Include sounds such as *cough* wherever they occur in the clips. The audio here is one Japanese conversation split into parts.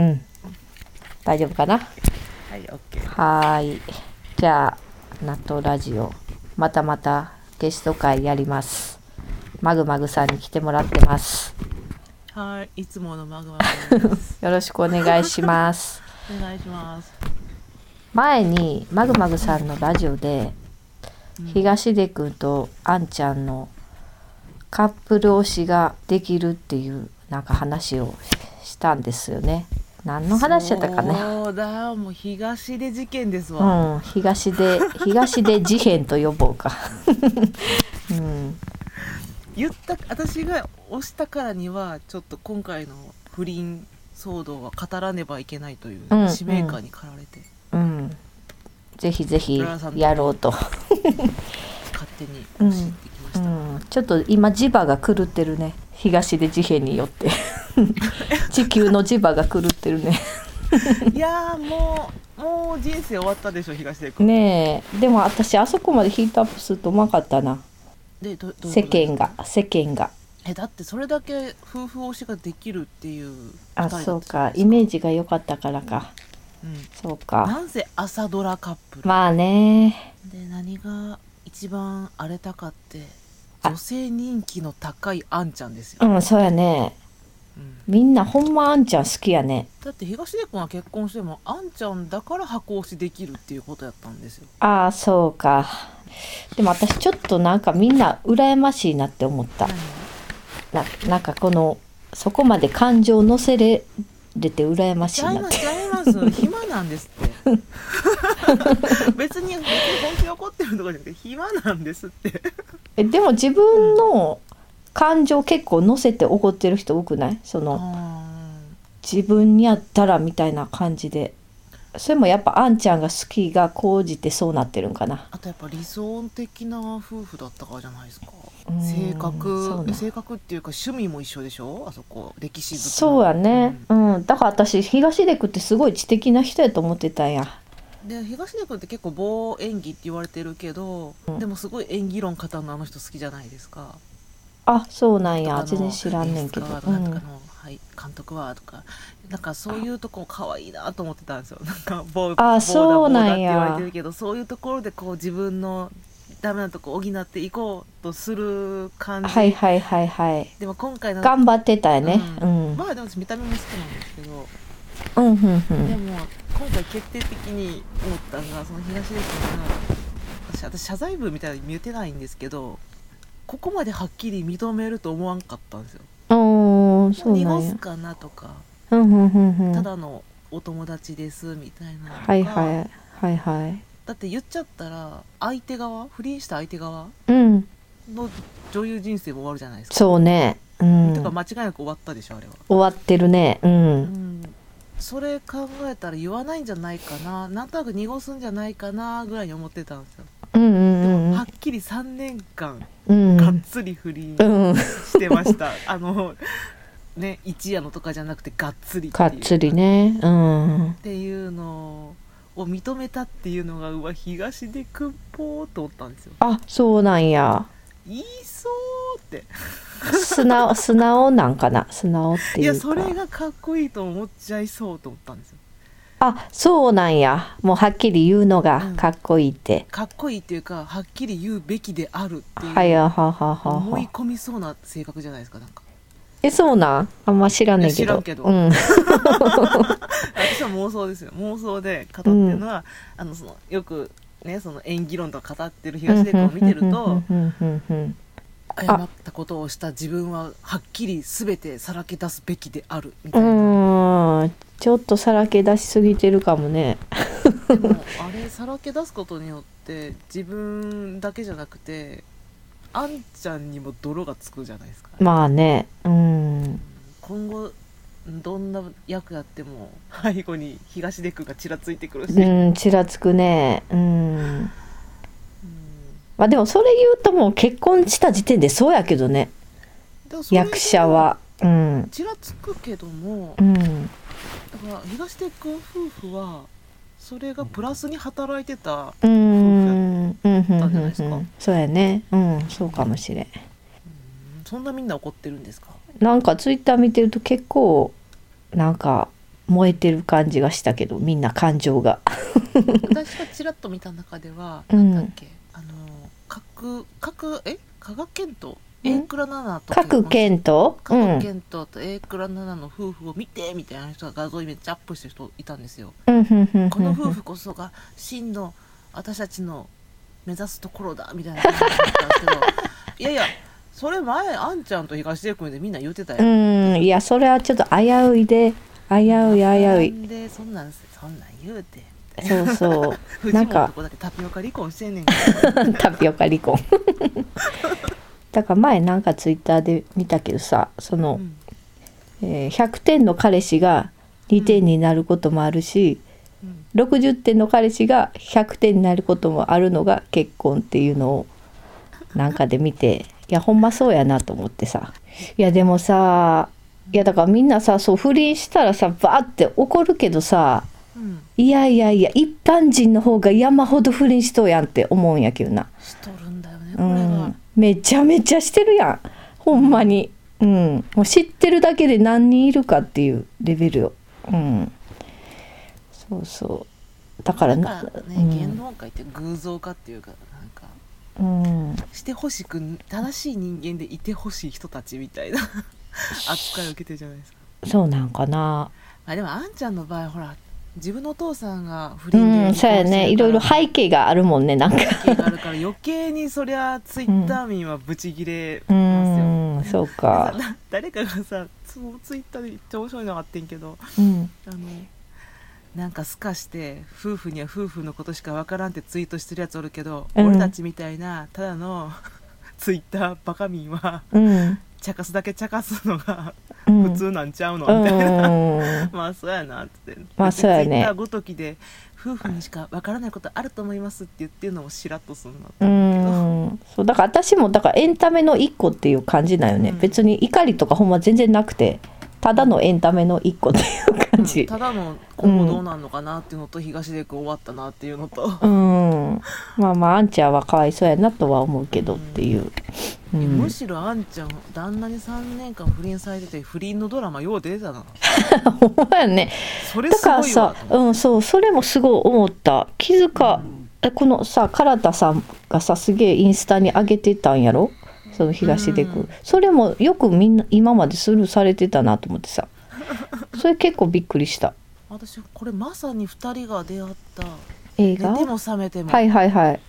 うん。大丈夫かな？はい、オッケー。はーい。じゃあ納豆ラジオまたまたゲスト会やります。マグマグさんに来てもらってます。はい、いつものマグマグです。*laughs* よろしくお願いします。*laughs* お願いします。前にマグマグさんのラジオでうん。東出くんとあんちゃんのカップル推しができるっていうなんか話をしたんですよね何の話やったかね。そうだ、もう東で事件ですわ。うん東出東出事変と呼ぼうか。*laughs* うん。言った、私が押したからには、ちょっと今回の不倫騒動は語らねばいけないといううん使命感に駆られて、うん。ぜひぜひ浦和さんやろうと、勝手に押してきましうた。ん、ちょっと今磁場が狂ってるね東出事変によって。*laughs* 地球の磁場が狂ってるね。*laughs* いやーもう、もう人生終わったでしょ、東出君。ねえ。でも私あそこまでヒートアップするとうまかったな。で、どど世間が世間が。え、だってそれだけ夫婦推しができるっていうあそうか。イメージが良かったからか。うん。そうか。なんせ朝ドラカップル、まあね。で何が一番荒れたかってあ女性人気の高いあんちゃんですよ、うんそうやね。うん。みんなほんまあんちゃん好きやね。だって東出君は結婚してもあんちゃんだから箱推しできるっていうことやったんですよ。ああそうか。でも私ちょっとなんかみんな羨ましいなって思った。ななんかこのそこまで感情を乗せれれて羨ましいちゃいなってますちゃいます。暇なんですって。*laughs* 別に別に本気で怒ってるとかじゃなくて暇なんですってえでも自分の感情結構乗せて怒ってる人多くない？そのあ自分にやったらみたいな感じで。それもやっぱあんちゃんが好きが高じてそうなってるんかな。あとやっぱ理想的な夫婦だったからじゃないですか。うん性格性格っていうか趣味も一緒でしょ？あそこ歴史そうやね、うん。だから私東出君ってすごい知的な人やと思ってたんやで東出君って結構棒演技って言われてるけど、うん。でもすごい演技論語るのあの人好きじゃないですか。あそうなんや。全然知らんねんけど。演出家はい、監督はとか。なんかそういうとこ可愛いなと思ってたんですよ。*laughs* なんか棒棒だそうなんや。って言われてるけどそういうところでこう自分のダメなとこ補っていこうとする感じ。はいはいはいはい。でも今回の頑張ってたよね。ううんん。まあでも私見た目も好きなんですけど。うんうんうん。でも今回決定的に思ったのがその東出君が私私謝罪文みたいなの見えてないんですけどここまではっきり認めると思わんかったんですよ。濁すかなとか、うんうんうんうん。ただのお友達ですみたいなはいはいはいはい。だって言っちゃったら相手側不倫した相手側うん。の女優人生も終わるじゃないですか。そうね。うん。てか間違いなく終わったでしょあれは。終わってるね。ううんんそれ考えたら言わないんじゃないかな。なんとなく濁すんじゃないかなぐらいに思ってたんですよ。うんうんうんはっきり3年間うん。がっつり不倫うんしてました、あのね一夜のとかじゃなくてがっつりがっつりね。うん。っていうのを認めたっていうのがうわ東出くんぽーと思ったんですよ。あそうなんや。言いそうって。素直素直なんかな？素直っていいうか。やそれがかっこいいと思っちゃいそうと思ったんですよ。あそうなんや。もうはっきり言うのがかっこいいって、かっこいいっていうかはっきり言うべきであるっていう、はいはははは思いは込みそうな性格じゃないですかなんか。えそうなん？あんま知らんねんけど。けど。うん、*laughs* 私は妄想ですよ。妄想で語ってるのは、あのそのよくねその演技論とか語ってる東出君を見てるとうんうんうんうん謝ったことをした自分ははっきり全てさらけ出すべきであるみたういな、ーんちょっとさらけ出しすぎてるかもね。でもあれさらけ出すことによって自分だけじゃなくてあんちゃんにも泥がつくじゃないですか、まあねうん。今後どんな役やっても背後に東出君がちらついてくるし、うんちらつくね。うんうんまあでもそれ言うともう結婚した時点でそうやけどね。役者は。うん。ちらつくけどもうん。だから東出君夫婦はそれがプラスに働いてた、うん。うん。うん。うん。たん。じゃないですか。うんそうやね。うん。そうかもしれん。うん。そんなみんな怒ってるんですか？なんかツイッター見てると結構なんか燃えてる感じがしたけどみんな感情が。私がちらっと見た中では、うん。なんだっけ？各各え加賀健とうん A 倉奈々と各県と、う加賀ん、健とと A 倉奈々の夫婦を見てみたいな人が画像めっちゃアップしてる人いたんですよ。この夫婦こそが真の私たちの目指すところだみたいな感じだったんですけどいやいやそれ前あんちゃんと東出君でみんな言ってたよ。うんいやそれはちょっと危ういで危うい危うい。でそんなんそんなん言うてそうそう。*laughs* 藤なんか。タピオカ離婚してんねん *laughs* タピオカ離婚。*laughs* だから前なんかツイッターで見たけどさその、うん。えー100点の彼氏が2点になることもあるし、うん。60点の彼氏が100点になることもあるのが結婚っていうのをなんかで見ていやほんまそうやなと思ってさ。いやでもさいやだからみんなさそう不倫したらさバーって怒るけどさうん。いやいやいや一般人の方が山ほど不倫しとうやんって思うんやけどな、しとるんだよねうこれが。ん、めちゃめちゃしてるやん。ほんまに、うん、もう知ってるだけで何人いるかっていうレベルよ、うん、そうそう。だからな。だからね、うん。芸能界って偶像化っていうかなんかうん、してほしく正しい人間でいてほしい人たちみたいな *laughs* 扱いを受けてるじゃないですか。そうなんかな。あでもあんちゃんの場合ほら自分のお父さんが不う倫でんそうやね。いろいろ背景があるもんねなんか。背景があるから余計にそりゃツイッター民はブチギレうますよ、ん。そうか。だ *laughs* 誰かがさツイッターで言って面白いのがあってんけどうん。あのなんかすかして夫婦には夫婦のことしかわからんってツイートしてるやつおるけど、うん。俺たちみたいなただの *laughs* ツイッターバカ民はうん。茶化すだけ茶化すのがうん普通なんちゃうの、うみたいな、ん。まあそうやなって。まあそうやね。ごときで夫婦にしかわからないことあると思いますって言ってるのもしらっとするなってう思うけどん。そうだから私もだからエンタメの一個っていう感じだよね、うん。別に怒りとかほんま全然なくてただのエンタメの一個っていう感うんじただの今後どうなんのかなっていうのと、東出君終わったなっていうのと、うん、まあまああんちゃんはかわいそうやなとは思うけどっていう、うん。むしろあんちゃん旦那に3年間不倫されてて不倫のドラマよう出てたな。*laughs* ほんまやね。それだからすごいわさ、うん、そうそれもすごい思った。気づか、えこのさ唐田さんがさすげえインスタに上げてたんやろ？その東出君、うん。それもよくみんな今までスルーされてたなと思ってさ。*laughs* それ結構びっくりした。私これまさに2人が出会った。映画？寝ても覚めても。はいはいはい。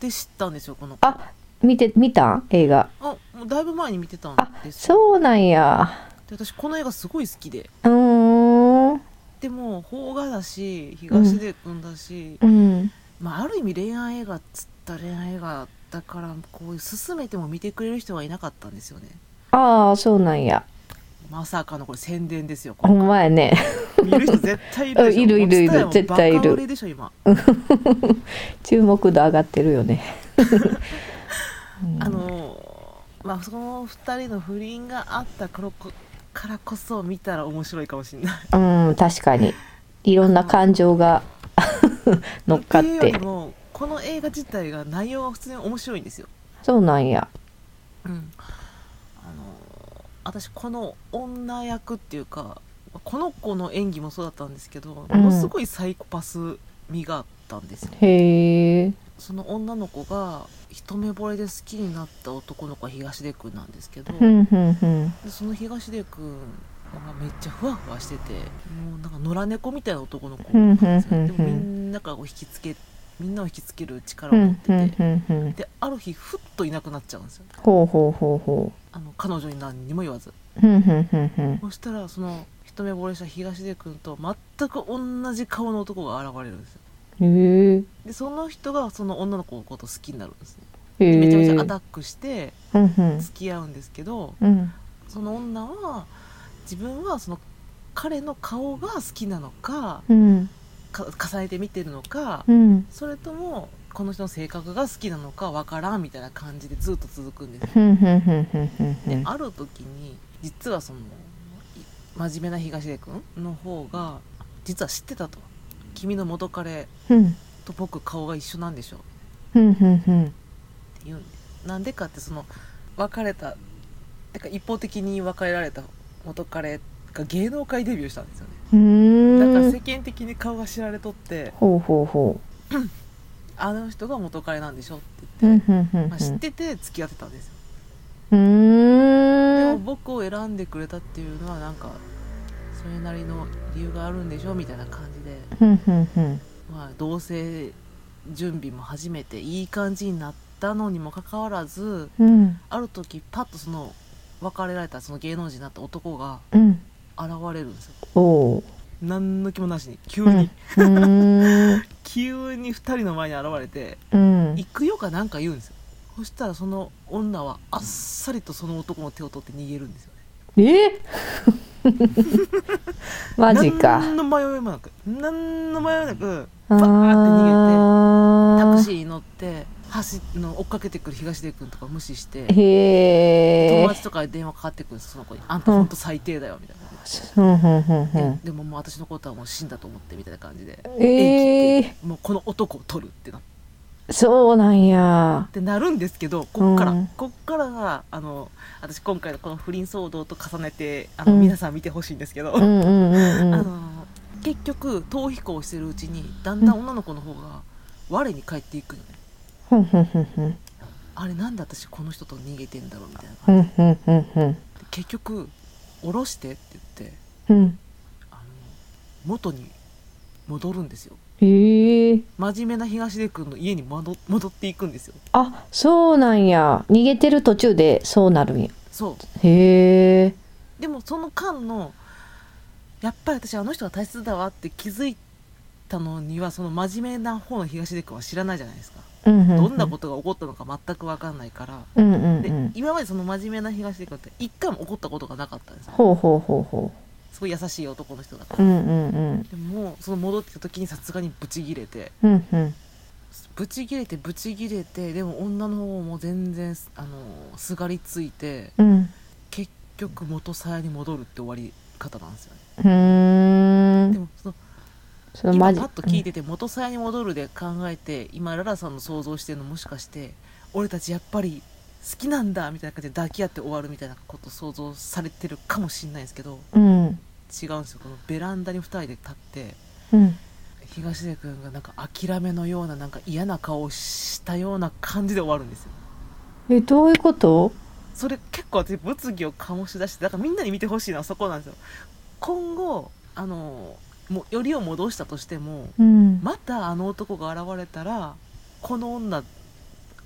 で知ったんですよこの子。あ見て見た？ん映画？あもうだいぶ前に見てたんあですよ。そうなんや。で私この映画すごい好きで。うーん。でも邦画だし東出君だし、うん。まあ、ある意味恋愛映画っつった恋愛映画だからこう進めても見てくれる人はいなかったんですよね。ああそうなんや。まさかのこれ宣伝ですよこ *laughs* ほんまやね。れ見る人絶対いる *laughs* いるいるいる。絶対いる。*laughs* 注目度上がってるよね。うんあのまあその2人の不倫があったからこからこそ見たら面白いかもしれない。うん確かに。いろんな感情が乗っかっってこの映画自体が内容が普通に面白いんですよ。そうなんや。うん。あの私この女役っていうかこの子の演技もそうだったんですけど、うん。ものすごいサイコパス味があったんですよへえ。その女の子が一目惚れで好きになった男の子は東出君なんですけど、ふんふんふん。でその東出君がめっちゃふわふわしててもうなんか野良猫みたいな男の子なんですようんうんうんうん。でもみんながこう引きつけみんなを引きつける力ふを持っててである日ふっといなくなっちゃうんですよ。ほうほうほうほあの彼女に何にも言わず。うふんふんふんふん。そしたらその一目惚れした東出君と全く同じ顔の男が現れるんですよ。へえ。でその人がその女の子のことを好きになるんですねめちゃめちゃアタックして付き合うんですけどうん。その女は自分はその彼の顔が好きなのかうん。か重ねて見てるのかうん。それともこの人の性格が好きなのかわからんみたいな感じでずっと続くんですよ。である時に実はそのい真面目な東出君の方が実は知ってたと。君の元彼と僕顔が一緒なんでしょ。ふんふんふん。って言うんで。なんでかってその別れたてか一方的に別れられた元彼が芸能界デビューしたんですよだから世間的に顔が知られとってほうほうほ *clears throat* あの人が元彼なんでしょって言って、まあ、知ってて付き合ってたんですよ。うでも僕を選んでくれたっていうのはなんかそれなりの理由があるんでしょみたいな感じで、まあ、同棲準備も始めていい感じになったのにもかかわらずうん。ある時パッとその別れられたその芸能人になった男がうん現れるんですよ。おお何の気もなしに。急うん。に、うーん。*laughs* 急に2人の前に現れてうん。行くよかなんか言うんですよ。そしたらその女はあっさりとその男の手を取って逃げるんですよね。え？*laughs* マジか。何の迷いもなく。何の迷いなくあバーって逃げてタクーシーに乗って走の追っかけてくる東出君とか無視して友達とかに電話かかってくるんですその子に「あんたほんと最低だよ」みたいな、ででももう私のことはもう死んだと思ってみたいな感じで。ええもうこの男を取るってなっそうなんや。てなるんですけどこっから、うん。こっからがあの私今回のこの不倫騒動と重ねてあの、うん。皆さん見てほしいんですけど、*laughs* 結局逃避行してるうちにだんだん女の子の方が我に返っていくよね、ふんあれなんで私この人と逃げてんだろうみたいなふ感じ結局下ろしてって言ってうん。あの元に戻るんですよ。へえ。真面目な東出君の家に戻戻っていくんですよ。あそうなんや。逃げてる途中でそうなるんや。そう。へえ。でもその間のやっぱり私あの人が大切だわって気づいたのにはその真面目な方の東出君は知らないじゃないですか。どんどんなことが起こったのか全く分かんないから。うんうんでうん。今までその真面目な東出君って一回も起こったことがなかったんですよ。ほうほうほうほすごい優しい男の人だかううら、んうんうん。でもその戻ってきた時にさすがにブチギレて。うんうん。ブチギレてブチギレてでも女の方も全然あのすがりついてうん。結局元さやに戻るって終わり方なんですよね。でもその今そのマジパッと聞いてて元さやに戻るで考えて今ララさんの想像してるのもしかして俺たちやっぱり好きなんだみたいな感じで抱き合って終わるみたいなこと想像されてるかもしれないですけどうん。違うんですよ。このベランダに2人で立ってうん。東出君がなんか諦めのようななんか嫌な顔をしたような感じで終わるんですよ。えどういうこと？それ結構私物議を醸し出してだからみんなに見てほしいのはそこなんですよ。今後あのもうよりを戻したとしてもうん。またあの男が現れたらこの女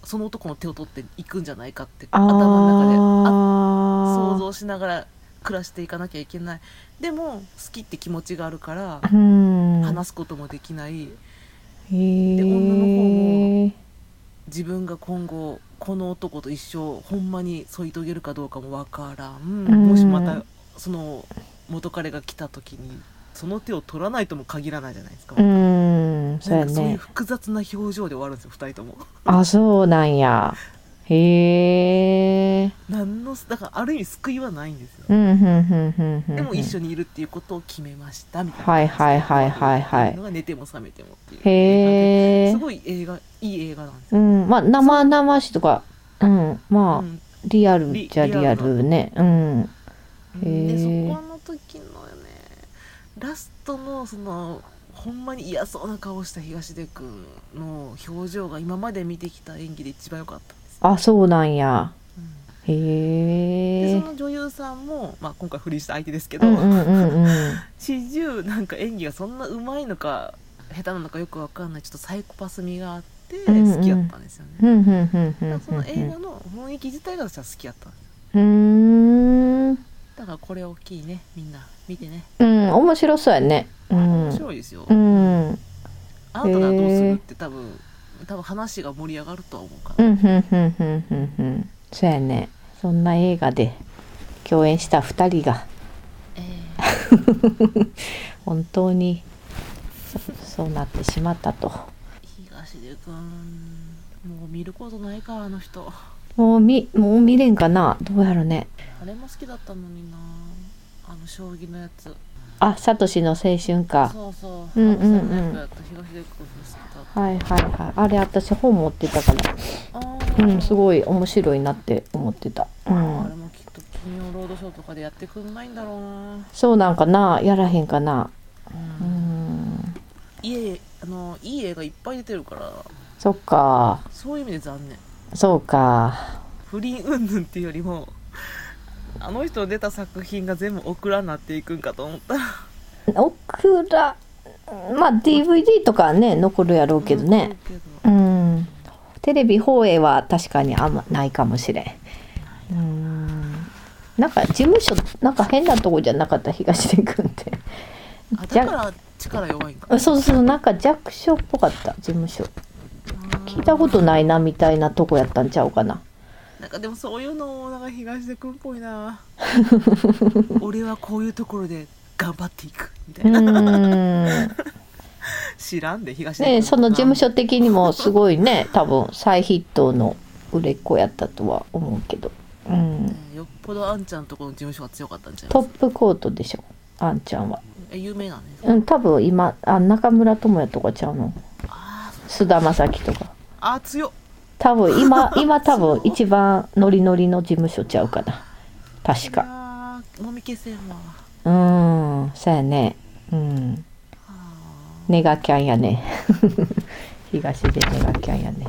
その男の手を取っていくんじゃないかって頭の中であ想あ像しながら暮らしていかなきゃいけない。でも好きって気持ちがあるから話すこともできない。で女の方も自分が今後この男と一生ほんまに添い遂げるかどうかもわからん、うん。もしまたその元彼が来た時にその手を取らないとも限らないじゃないですか、うんそうやなんかそういうね複雑な表情で終わるんですよ2人とも。あそうなんや。へえ何のだからある意味救いはないんですよ、でも一緒にいるっていうことを決めましたみたいな。はいはいはいはいはい。寝ても覚めてもっていう。へえすごい映画いい映画なんですうよ、んまあ生々しいとかう。んまあ、うん。リアルじゃリアルルねうん。でそこの時のねラストのそのほんまに嫌そうな顔した東出君の表情が今まで見てきた演技で一番良かったんです。よ、あそうなんや。うん。へえ。でその女優さんも、まあ、今回不倫した相手ですけど、うんうんうんなん。*laughs* か演技がそんなうまいのか下手なのかよくわかんないちょっとサイコパス味があって好きやったんですよね、その映画の雰囲気自体が私は好きやったんですよ。うーんだこれ大きいねみんな。見てね。うん面白そうやね。うん。面白いですよ、うん。あなたならどうするって多分多分話が盛り上がるとは思うから、うんふんふんふんふんふん。そうやね。そんな映画で共演した二人が。え *laughs* 本当にそそうなってしまったと。ー東出君もう見ることないかあの人もう見もう見れんかな？どうやろね。あれも好きだったのにな。あの将棋のやつ。あサトシの青春か。そうそう。うんうんうん。はいはいはいあれ私本持ってたからうんすごい面白いなって思ってたうあんれもきっと金曜ロロードショーとかでやってくんないんだろうなそうなんかなやらへんかなううんんいいあのいい映画いっぱい出てるからそっかそういう意味で残念そうか。不倫云々っていうよりもあの人の出た作品が全部オクラになっていくんかと思った。らオクラまあ DVD とかはね残るやろうけどね。うん。テレビ放映は確かにあんまないかもしれん。うん。なんか事務所なんか変なとこじゃなかった東出君ってあだから力弱いんか。あそうそうなんか弱小っぽかった事務所聞いたことないなみたいなとこやったんちゃうかな。なんかでもそういうのなんか東出君っぽいな。*laughs* 俺はこういうところで頑張っていくみたういな、ん。知らんで東出君ねその事務所的にもすごいね多分再ヒットの売れっ子やったとは思うけど、うん、ねよっぽどあんちゃんとこの事務所が強かったんちゃいトップコートでしょあんちゃんは。え有名なんですうん多分今あ中村智也とかちゃうの？菅田将暉とかあー強っ。多分今 *laughs* 今多分一番ノリノリの事務所ちゃうかな。確か。かもみ消せんわ。うんそうやね。うん。あネガキャンやね。*laughs* 東でネガキャンやね